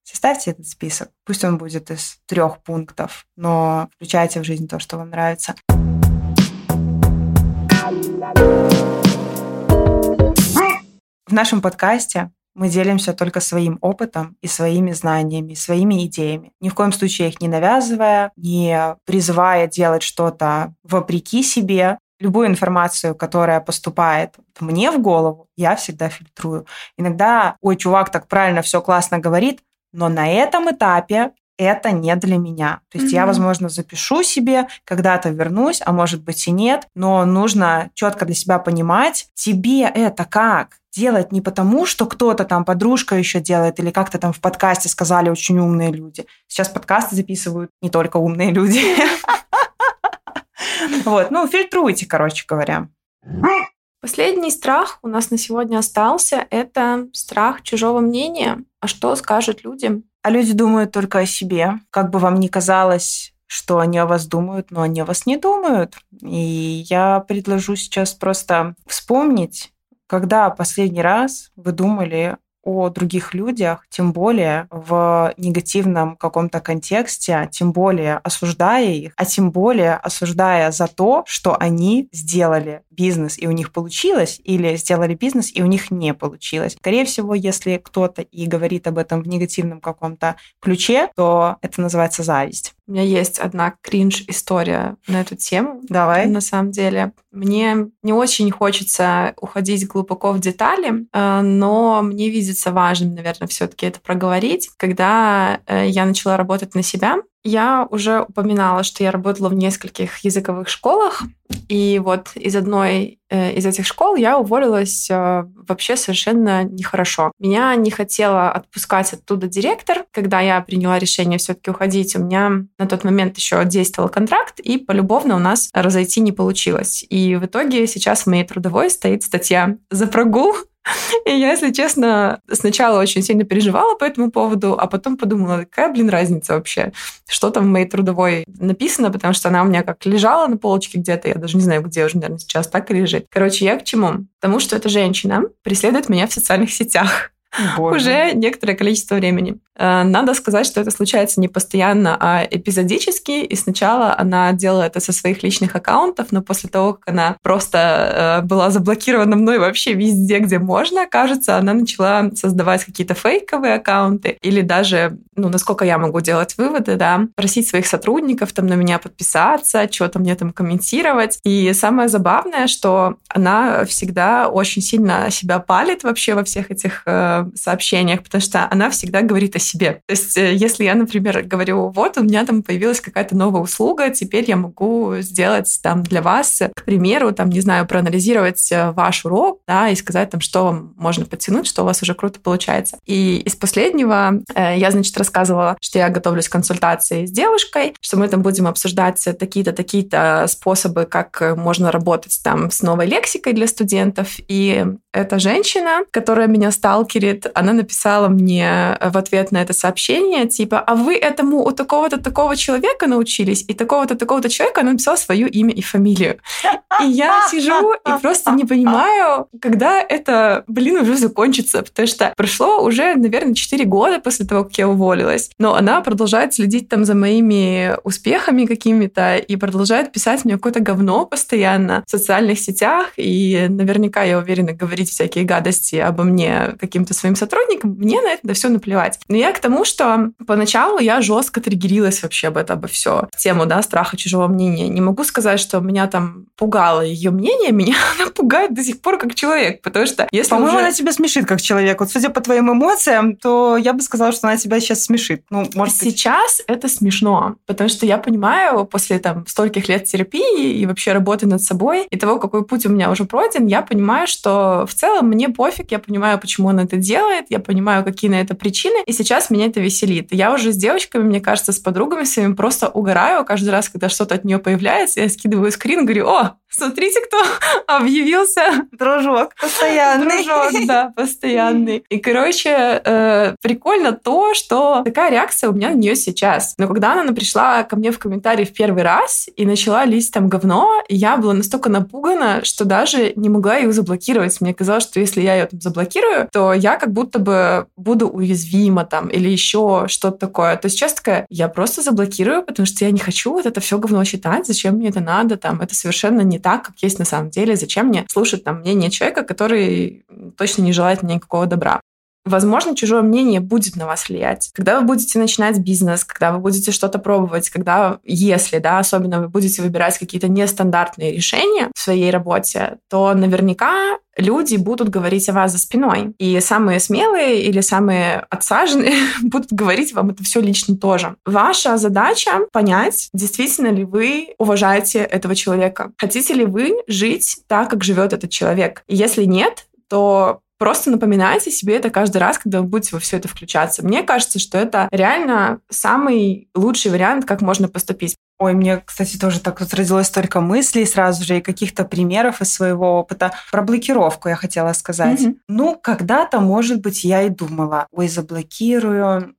Составьте этот список. Пусть он будет из трех пунктов, но включайте в жизнь то, что вам нравится. В нашем подкасте мы делимся только своим опытом и своими знаниями, своими идеями. Ни в коем случае их не навязывая, не призывая делать что-то вопреки себе. Любую информацию, которая поступает мне в голову, я всегда фильтрую. Иногда, ой, чувак так правильно все классно говорит, но на этом этапе это не для меня. То есть mm-hmm. я, возможно, запишу себе, когда-то вернусь, а может быть и нет, но нужно четко для себя понимать, тебе это как? Делать не потому, что кто-то там, подружка еще делает, или как-то там в подкасте сказали очень умные люди. Сейчас подкасты записывают не только умные люди. Вот, ну, фильтруйте, короче говоря. Последний страх у нас на сегодня остался – это страх чужого мнения. А что скажут люди? А люди думают только о себе. Как бы вам ни казалось, что они о вас думают, но они о вас не думают. И я предложу сейчас просто вспомнить, когда последний раз вы думали о других людях, тем более в негативном каком-то контексте, тем более осуждая их, а тем более осуждая за то, что они сделали бизнес и у них получилось, или сделали бизнес и у них не получилось. Скорее всего, если кто-то и говорит об этом в негативном каком-то ключе, то это называется зависть. У меня есть одна кринж-история на эту тему. Давай. На самом деле. Мне не очень хочется уходить глубоко в детали, э, но мне видится важным, наверное, все таки это проговорить. Когда э, я начала работать на себя, я уже упоминала, что я работала в нескольких языковых школах, и вот из одной э, из этих школ я уволилась э, вообще совершенно нехорошо. Меня не хотела отпускать оттуда директор. Когда я приняла решение все-таки уходить, у меня на тот момент еще действовал контракт, и полюбовно у нас разойти не получилось. И в итоге сейчас в моей трудовой стоит статья за прогул и я, если честно, сначала очень сильно переживала по этому поводу, а потом подумала, какая, блин, разница вообще, что там в моей трудовой написано, потому что она у меня как лежала на полочке где-то, я даже не знаю, где уже, наверное, сейчас так и лежит. Короче, я к чему? Потому что эта женщина преследует меня в социальных сетях. Боже. уже некоторое количество времени. Э, надо сказать, что это случается не постоянно, а эпизодически. И сначала она делала это со своих личных аккаунтов, но после того, как она просто э, была заблокирована мной вообще везде, где можно, кажется, она начала создавать какие-то фейковые аккаунты или даже, ну, насколько я могу делать выводы, да, просить своих сотрудников там на меня подписаться, что-то мне там комментировать. И самое забавное, что она всегда очень сильно себя палит вообще во всех этих э, сообщениях, потому что она всегда говорит о себе. То есть, э, если я, например, говорю, вот у меня там появилась какая-то новая услуга, теперь я могу сделать там для вас, к примеру, там, не знаю, проанализировать э, ваш урок, да, и сказать там, что вам можно подтянуть, что у вас уже круто получается. И из последнего э, я, значит, рассказывала, что я готовлюсь к консультации с девушкой, что мы там будем обсуждать такие-то, такие-то способы, как можно работать там с новой лексикой для студентов. И эта женщина, которая меня сталкерит, она написала мне в ответ на это сообщение, типа, а вы этому у такого-то такого человека научились, и такого-то такого-то человека она написала свое имя и фамилию. И я сижу и просто не понимаю, когда это, блин, уже закончится, потому что прошло уже, наверное, 4 года после того, как я уволилась, но она продолжает следить там за моими успехами какими-то и продолжает писать мне какое-то говно постоянно в социальных сетях, и наверняка, я уверена, говорить всякие гадости обо мне каким-то своим сотрудникам, мне на это все наплевать. Но я к тому, что поначалу я жестко триггерилась вообще об это, обо все. Тему, да, страха чужого мнения. Не могу сказать, что меня там пугало ее мнение, меня она пугает до сих пор как человек, потому что если По-моему, уже... она тебя смешит как человек. Вот судя по твоим эмоциям, то я бы сказала, что она тебя сейчас смешит. Ну, может быть... Сейчас это смешно, потому что я понимаю, после там стольких лет терапии и вообще работы над собой, и того, какой путь у меня уже пройден, я понимаю, что в целом мне пофиг, я понимаю, почему она это делает, я понимаю, какие на это причины, и сейчас меня это веселит. Я уже с девочками, мне кажется, с подругами своими просто угораю каждый раз, когда что-то от нее появляется, я скидываю скрин, говорю, о, Смотрите, кто объявился. Дружок постоянный. Дружок, да, постоянный. И, короче, э, прикольно то, что такая реакция у меня на нее сейчас. Но когда она пришла ко мне в комментарии в первый раз и начала лить там говно, я была настолько напугана, что даже не могла ее заблокировать. Мне казалось, что если я ее там заблокирую, то я как будто бы буду уязвима там или еще что-то такое. То есть сейчас такая, я просто заблокирую, потому что я не хочу вот это все говно читать, зачем мне это надо, там, это совершенно не так, как есть на самом деле. Зачем мне слушать там мнение человека, который точно не желает мне никакого добра? Возможно, чужое мнение будет на вас влиять. Когда вы будете начинать бизнес, когда вы будете что-то пробовать, когда, если, да, особенно вы будете выбирать какие-то нестандартные решения в своей работе, то наверняка люди будут говорить о вас за спиной. И самые смелые или самые отсаженные будут говорить вам это все лично тоже. Ваша задача понять, действительно ли вы уважаете этого человека. Хотите ли вы жить так, как живет этот человек. И если нет, то Просто напоминайте себе это каждый раз, когда вы будете во все это включаться. Мне кажется, что это реально самый лучший вариант, как можно поступить. Ой, мне, кстати, тоже так вот родилось столько мыслей сразу же и каких-то примеров из своего опыта. Про блокировку я хотела сказать. Mm-hmm. Ну, когда-то, может быть, я и думала, ой, заблокирую,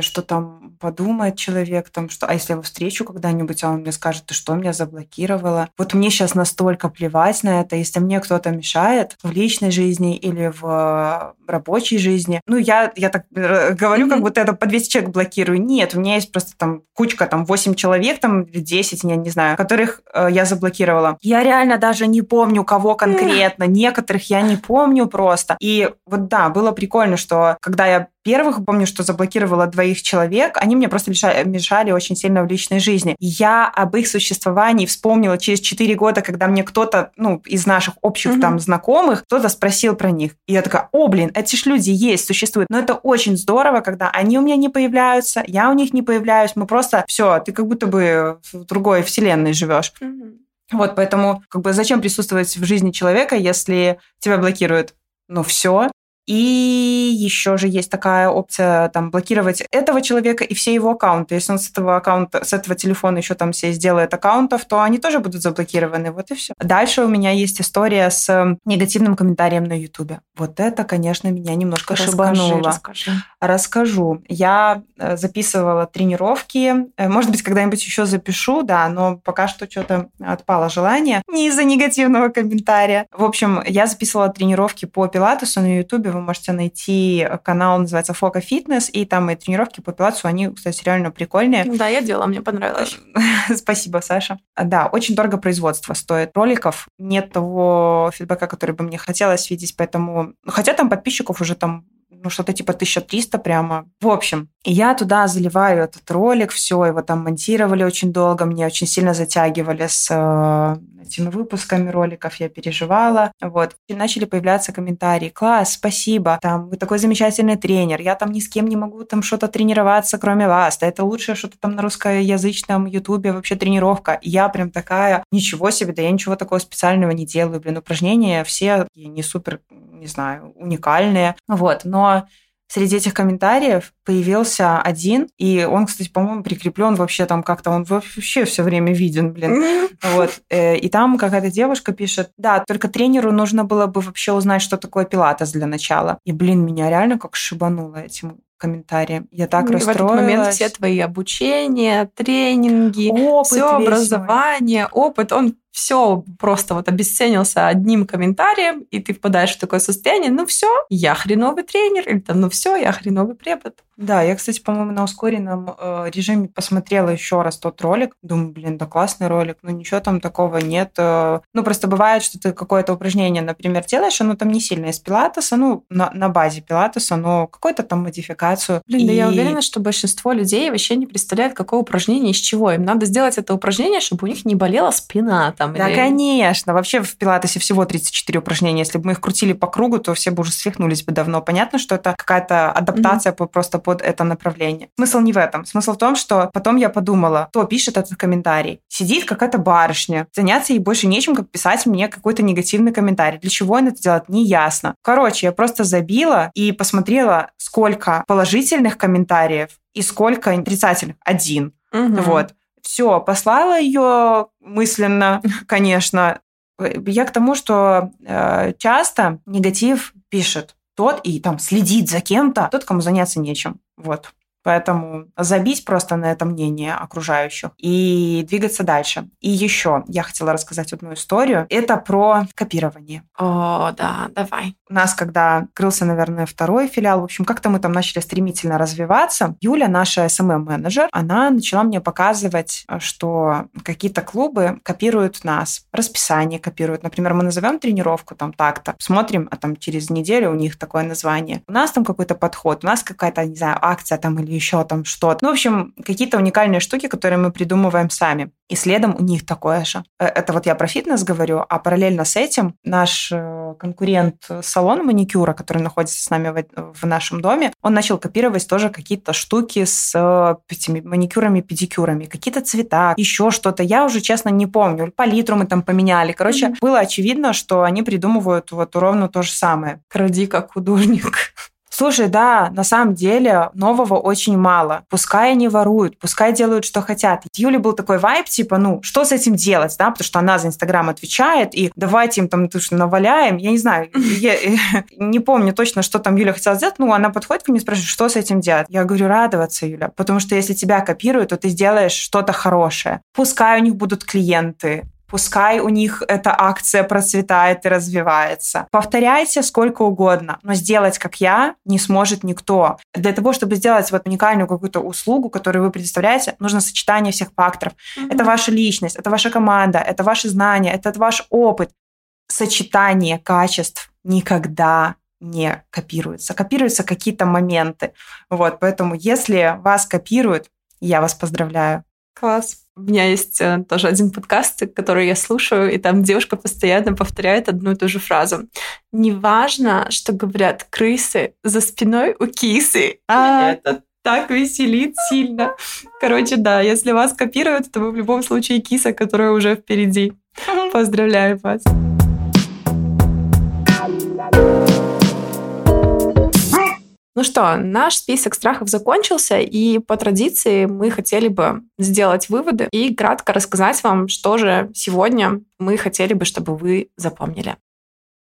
что там подумает человек, там, что, а если я его встречу когда-нибудь, а он мне скажет, ты что, меня заблокировала? Вот мне сейчас настолько плевать на это, если мне кто-то мешает в личной жизни или в рабочей жизни. Ну, я, я так э, говорю, mm-hmm. как будто это по 200 человек блокирую. Нет, у меня есть просто там кучка, там 8 человек, там или 10, я не знаю, которых э, я заблокировала. Я реально даже не помню, кого конкретно. Некоторых я не помню просто. И вот да, было прикольно, что когда я первых, помню, что заблокировала двоих человек, они мне просто мешали, мешали очень сильно в личной жизни. Я об их существовании вспомнила через 4 года, когда мне кто-то, ну, из наших общих mm-hmm. там знакомых, кто-то спросил про них. И я такая, о, блин, эти ж люди есть, существуют. Но это очень здорово, когда они у меня не появляются, я у них не появляюсь, мы просто, все, ты как будто бы в другой вселенной живешь. Mm-hmm. Вот, поэтому как бы зачем присутствовать в жизни человека, если тебя блокируют? Ну все, и еще же есть такая опция там блокировать этого человека и все его аккаунты. Если он с этого аккаунта, с этого телефона еще там все сделает аккаунтов, то они тоже будут заблокированы. Вот и все. Дальше у меня есть история с негативным комментарием на Ютубе. Вот это, конечно, меня немножко шибануло. Расскажи. Расскажу. Я э, записывала тренировки. Э, может быть, когда-нибудь еще запишу, да, но пока что что-то отпало желание. Не из-за негативного комментария. В общем, я записывала тренировки по пилатесу на Ютубе вы можете найти канал, называется Фока Фитнес, и там и тренировки по пилатесу, они, кстати, реально прикольные. Да, я делала, мне понравилось. Спасибо, Саша. Да, очень дорого производство стоит роликов. Нет того фидбэка, который бы мне хотелось видеть, поэтому... Хотя там подписчиков уже там ну, что-то типа 1300 прямо. В общем, я туда заливаю этот ролик, все, его там монтировали очень долго, мне очень сильно затягивали с э, этими выпусками роликов, я переживала. Вот. И начали появляться комментарии. Класс, спасибо, там, вы такой замечательный тренер, я там ни с кем не могу там что-то тренироваться, кроме вас. Да это лучшее что-то там на русскоязычном ютубе вообще тренировка. И я прям такая, ничего себе, да я ничего такого специального не делаю. Блин, упражнения все не супер, не знаю, уникальные. Вот. Но среди этих комментариев появился один, и он, кстати, по-моему, прикреплен вообще там как-то, он вообще все время виден, блин. Вот. Э, и там какая-то девушка пишет, да, только тренеру нужно было бы вообще узнать, что такое пилатес для начала. И, блин, меня реально как шибануло этим комментариям. Я так ну, расстроилась. В этот момент все твои обучения, тренинги, все образование, опыт, он все просто вот обесценился одним комментарием, и ты впадаешь в такое состояние, ну все, я хреновый тренер, или там, ну все, я хреновый препод. Да, я, кстати, по-моему, на ускоренном э, режиме посмотрела еще раз тот ролик. Думаю, блин, да классный ролик, но ничего там такого нет. Э, ну, просто бывает, что ты какое-то упражнение, например, делаешь, оно там не сильно из пилатеса, ну, на, на базе пилатеса, но какую-то там модификацию. Блин, и... да я уверена, что большинство людей вообще не представляют, какое упражнение из чего. Им надо сделать это упражнение, чтобы у них не болела спина там. Да, или... конечно. Вообще в пилатесе всего 34 упражнения. Если бы мы их крутили по кругу, то все бы уже свихнулись бы давно. Понятно, что это какая-то адаптация mm-hmm. просто под это направление. Смысл не в этом. Смысл в том, что потом я подумала, кто пишет этот комментарий. Сидит какая-то барышня. Заняться ей больше нечем, как писать мне какой-то негативный комментарий. Для чего он это делает, не ясно. Короче, я просто забила и посмотрела, сколько положительных комментариев и сколько отрицательных. Один. Угу. Вот. Все, послала ее мысленно, конечно. Я к тому, что э, часто негатив пишет тот и там следит за кем-то, тот, кому заняться нечем. Вот. Поэтому забить просто на это мнение окружающих и двигаться дальше. И еще я хотела рассказать одну историю. Это про копирование. О, да, давай. У нас, когда открылся, наверное, второй филиал, в общем, как-то мы там начали стремительно развиваться. Юля, наша SMM-менеджер, она начала мне показывать, что какие-то клубы копируют нас, расписание копируют. Например, мы назовем тренировку там так-то, смотрим, а там через неделю у них такое название. У нас там какой-то подход, у нас какая-то, не знаю, акция там или еще там что-то. Ну, в общем, какие-то уникальные штуки, которые мы придумываем сами. И следом у них такое же. Э, это вот я про фитнес говорю, а параллельно с этим наш э, конкурент салон маникюра, который находится с нами в, в нашем доме, он начал копировать тоже какие-то штуки с э, этими маникюрами, педикюрами, какие-то цвета, еще что-то. Я уже, честно, не помню. Палитру мы там поменяли. Короче, mm-hmm. было очевидно, что они придумывают вот ровно то же самое. Кради как художник. Слушай, да, на самом деле нового очень мало. Пускай они воруют, пускай делают, что хотят. Юли был такой вайб, типа, ну, что с этим делать, да, потому что она за Инстаграм отвечает, и давайте им там то, что наваляем. Я не знаю, я не помню точно, что там Юля хотела сделать, ну, она подходит ко мне и спрашивает, что с этим делать? Я говорю, радоваться, Юля, потому что если тебя копируют, то ты сделаешь что-то хорошее. Пускай у них будут клиенты, Пускай у них эта акция процветает и развивается. Повторяйте сколько угодно, но сделать, как я, не сможет никто. Для того, чтобы сделать вот уникальную какую-то услугу, которую вы предоставляете, нужно сочетание всех факторов. Mm-hmm. Это ваша личность, это ваша команда, это ваши знания, это ваш опыт. Сочетание качеств никогда не копируется. Копируются какие-то моменты. Вот, поэтому если вас копируют, я вас поздравляю. Класс. У меня есть э, тоже один подкаст, который я слушаю, и там девушка постоянно повторяет одну и ту же фразу. Неважно, что говорят крысы, за спиной у кисы. А это так веселит сильно. Короче, да, если вас копируют, то вы в любом случае киса, которая уже впереди. Поздравляю вас. Ну что, наш список страхов закончился, и по традиции мы хотели бы сделать выводы и кратко рассказать вам, что же сегодня мы хотели бы, чтобы вы запомнили.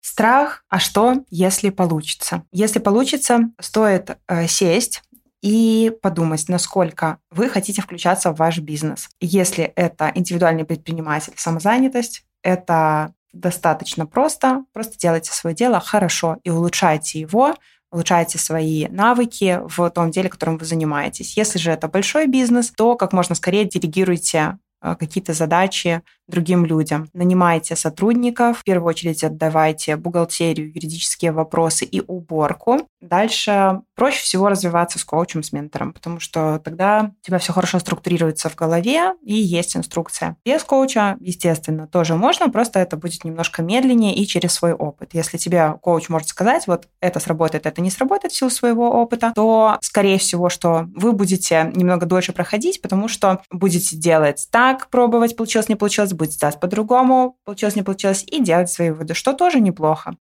Страх, а что, если получится? Если получится, стоит э, сесть и подумать, насколько вы хотите включаться в ваш бизнес. Если это индивидуальный предприниматель, самозанятость, это достаточно просто. Просто делайте свое дело хорошо и улучшайте его улучшаете свои навыки в том деле, которым вы занимаетесь. Если же это большой бизнес, то как можно скорее делегируйте э, какие-то задачи другим людям. Нанимайте сотрудников, в первую очередь отдавайте бухгалтерию, юридические вопросы и уборку. Дальше проще всего развиваться с коучем, с ментором, потому что тогда у тебя все хорошо структурируется в голове и есть инструкция. Без коуча, естественно, тоже можно, просто это будет немножко медленнее и через свой опыт. Если тебе коуч может сказать, вот это сработает, это не сработает в силу своего опыта, то, скорее всего, что вы будете немного дольше проходить, потому что будете делать так, пробовать, получилось, не получилось, будет делать по-другому, получилось, не получилось, и делать свои выводы, что тоже неплохо.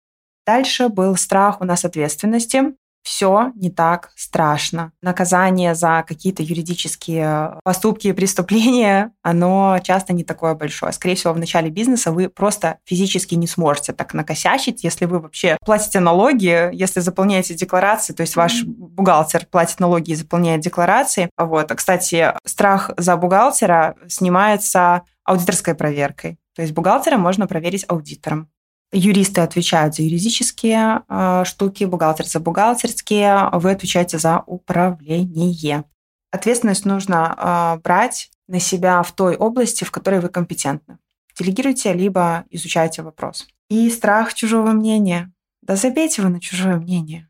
Дальше был страх у нас ответственности. Все не так страшно. Наказание за какие-то юридические поступки и преступления, оно часто не такое большое. Скорее всего, в начале бизнеса вы просто физически не сможете так накосячить, если вы вообще платите налоги, если заполняете декларации, то есть ваш бухгалтер платит налоги и заполняет декларации. Вот. А, кстати, страх за бухгалтера снимается аудиторской проверкой. То есть бухгалтера можно проверить аудитором. Юристы отвечают за юридические э, штуки, бухгалтер за бухгалтерские, вы отвечаете за управление. Ответственность нужно э, брать на себя в той области, в которой вы компетентны. Делегируйте, либо изучайте вопрос. И страх чужого мнения. Да забейте вы на чужое мнение.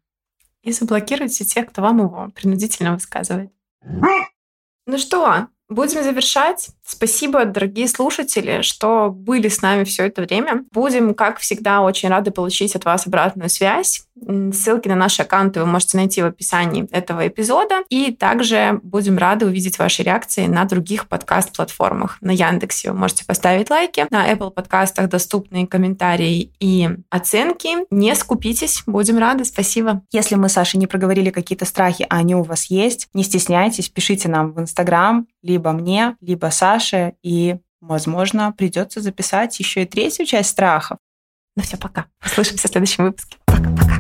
И заблокируйте тех, кто вам его принудительно высказывает. Ну что, Будем завершать. Спасибо, дорогие слушатели, что были с нами все это время. Будем, как всегда, очень рады получить от вас обратную связь. Ссылки на наши аккаунты вы можете найти в описании этого эпизода. И также будем рады увидеть ваши реакции на других подкаст-платформах. На Яндексе вы можете поставить лайки, на Apple подкастах доступны комментарии и оценки. Не скупитесь, будем рады. Спасибо. Если мы, Саша, не проговорили какие-то страхи, а они у вас есть, не стесняйтесь, пишите нам в Инстаграм, либо мне, либо Саше, и, возможно, придется записать еще и третью часть страхов. Ну все, пока. Услышимся в следующем выпуске. Пока-пока.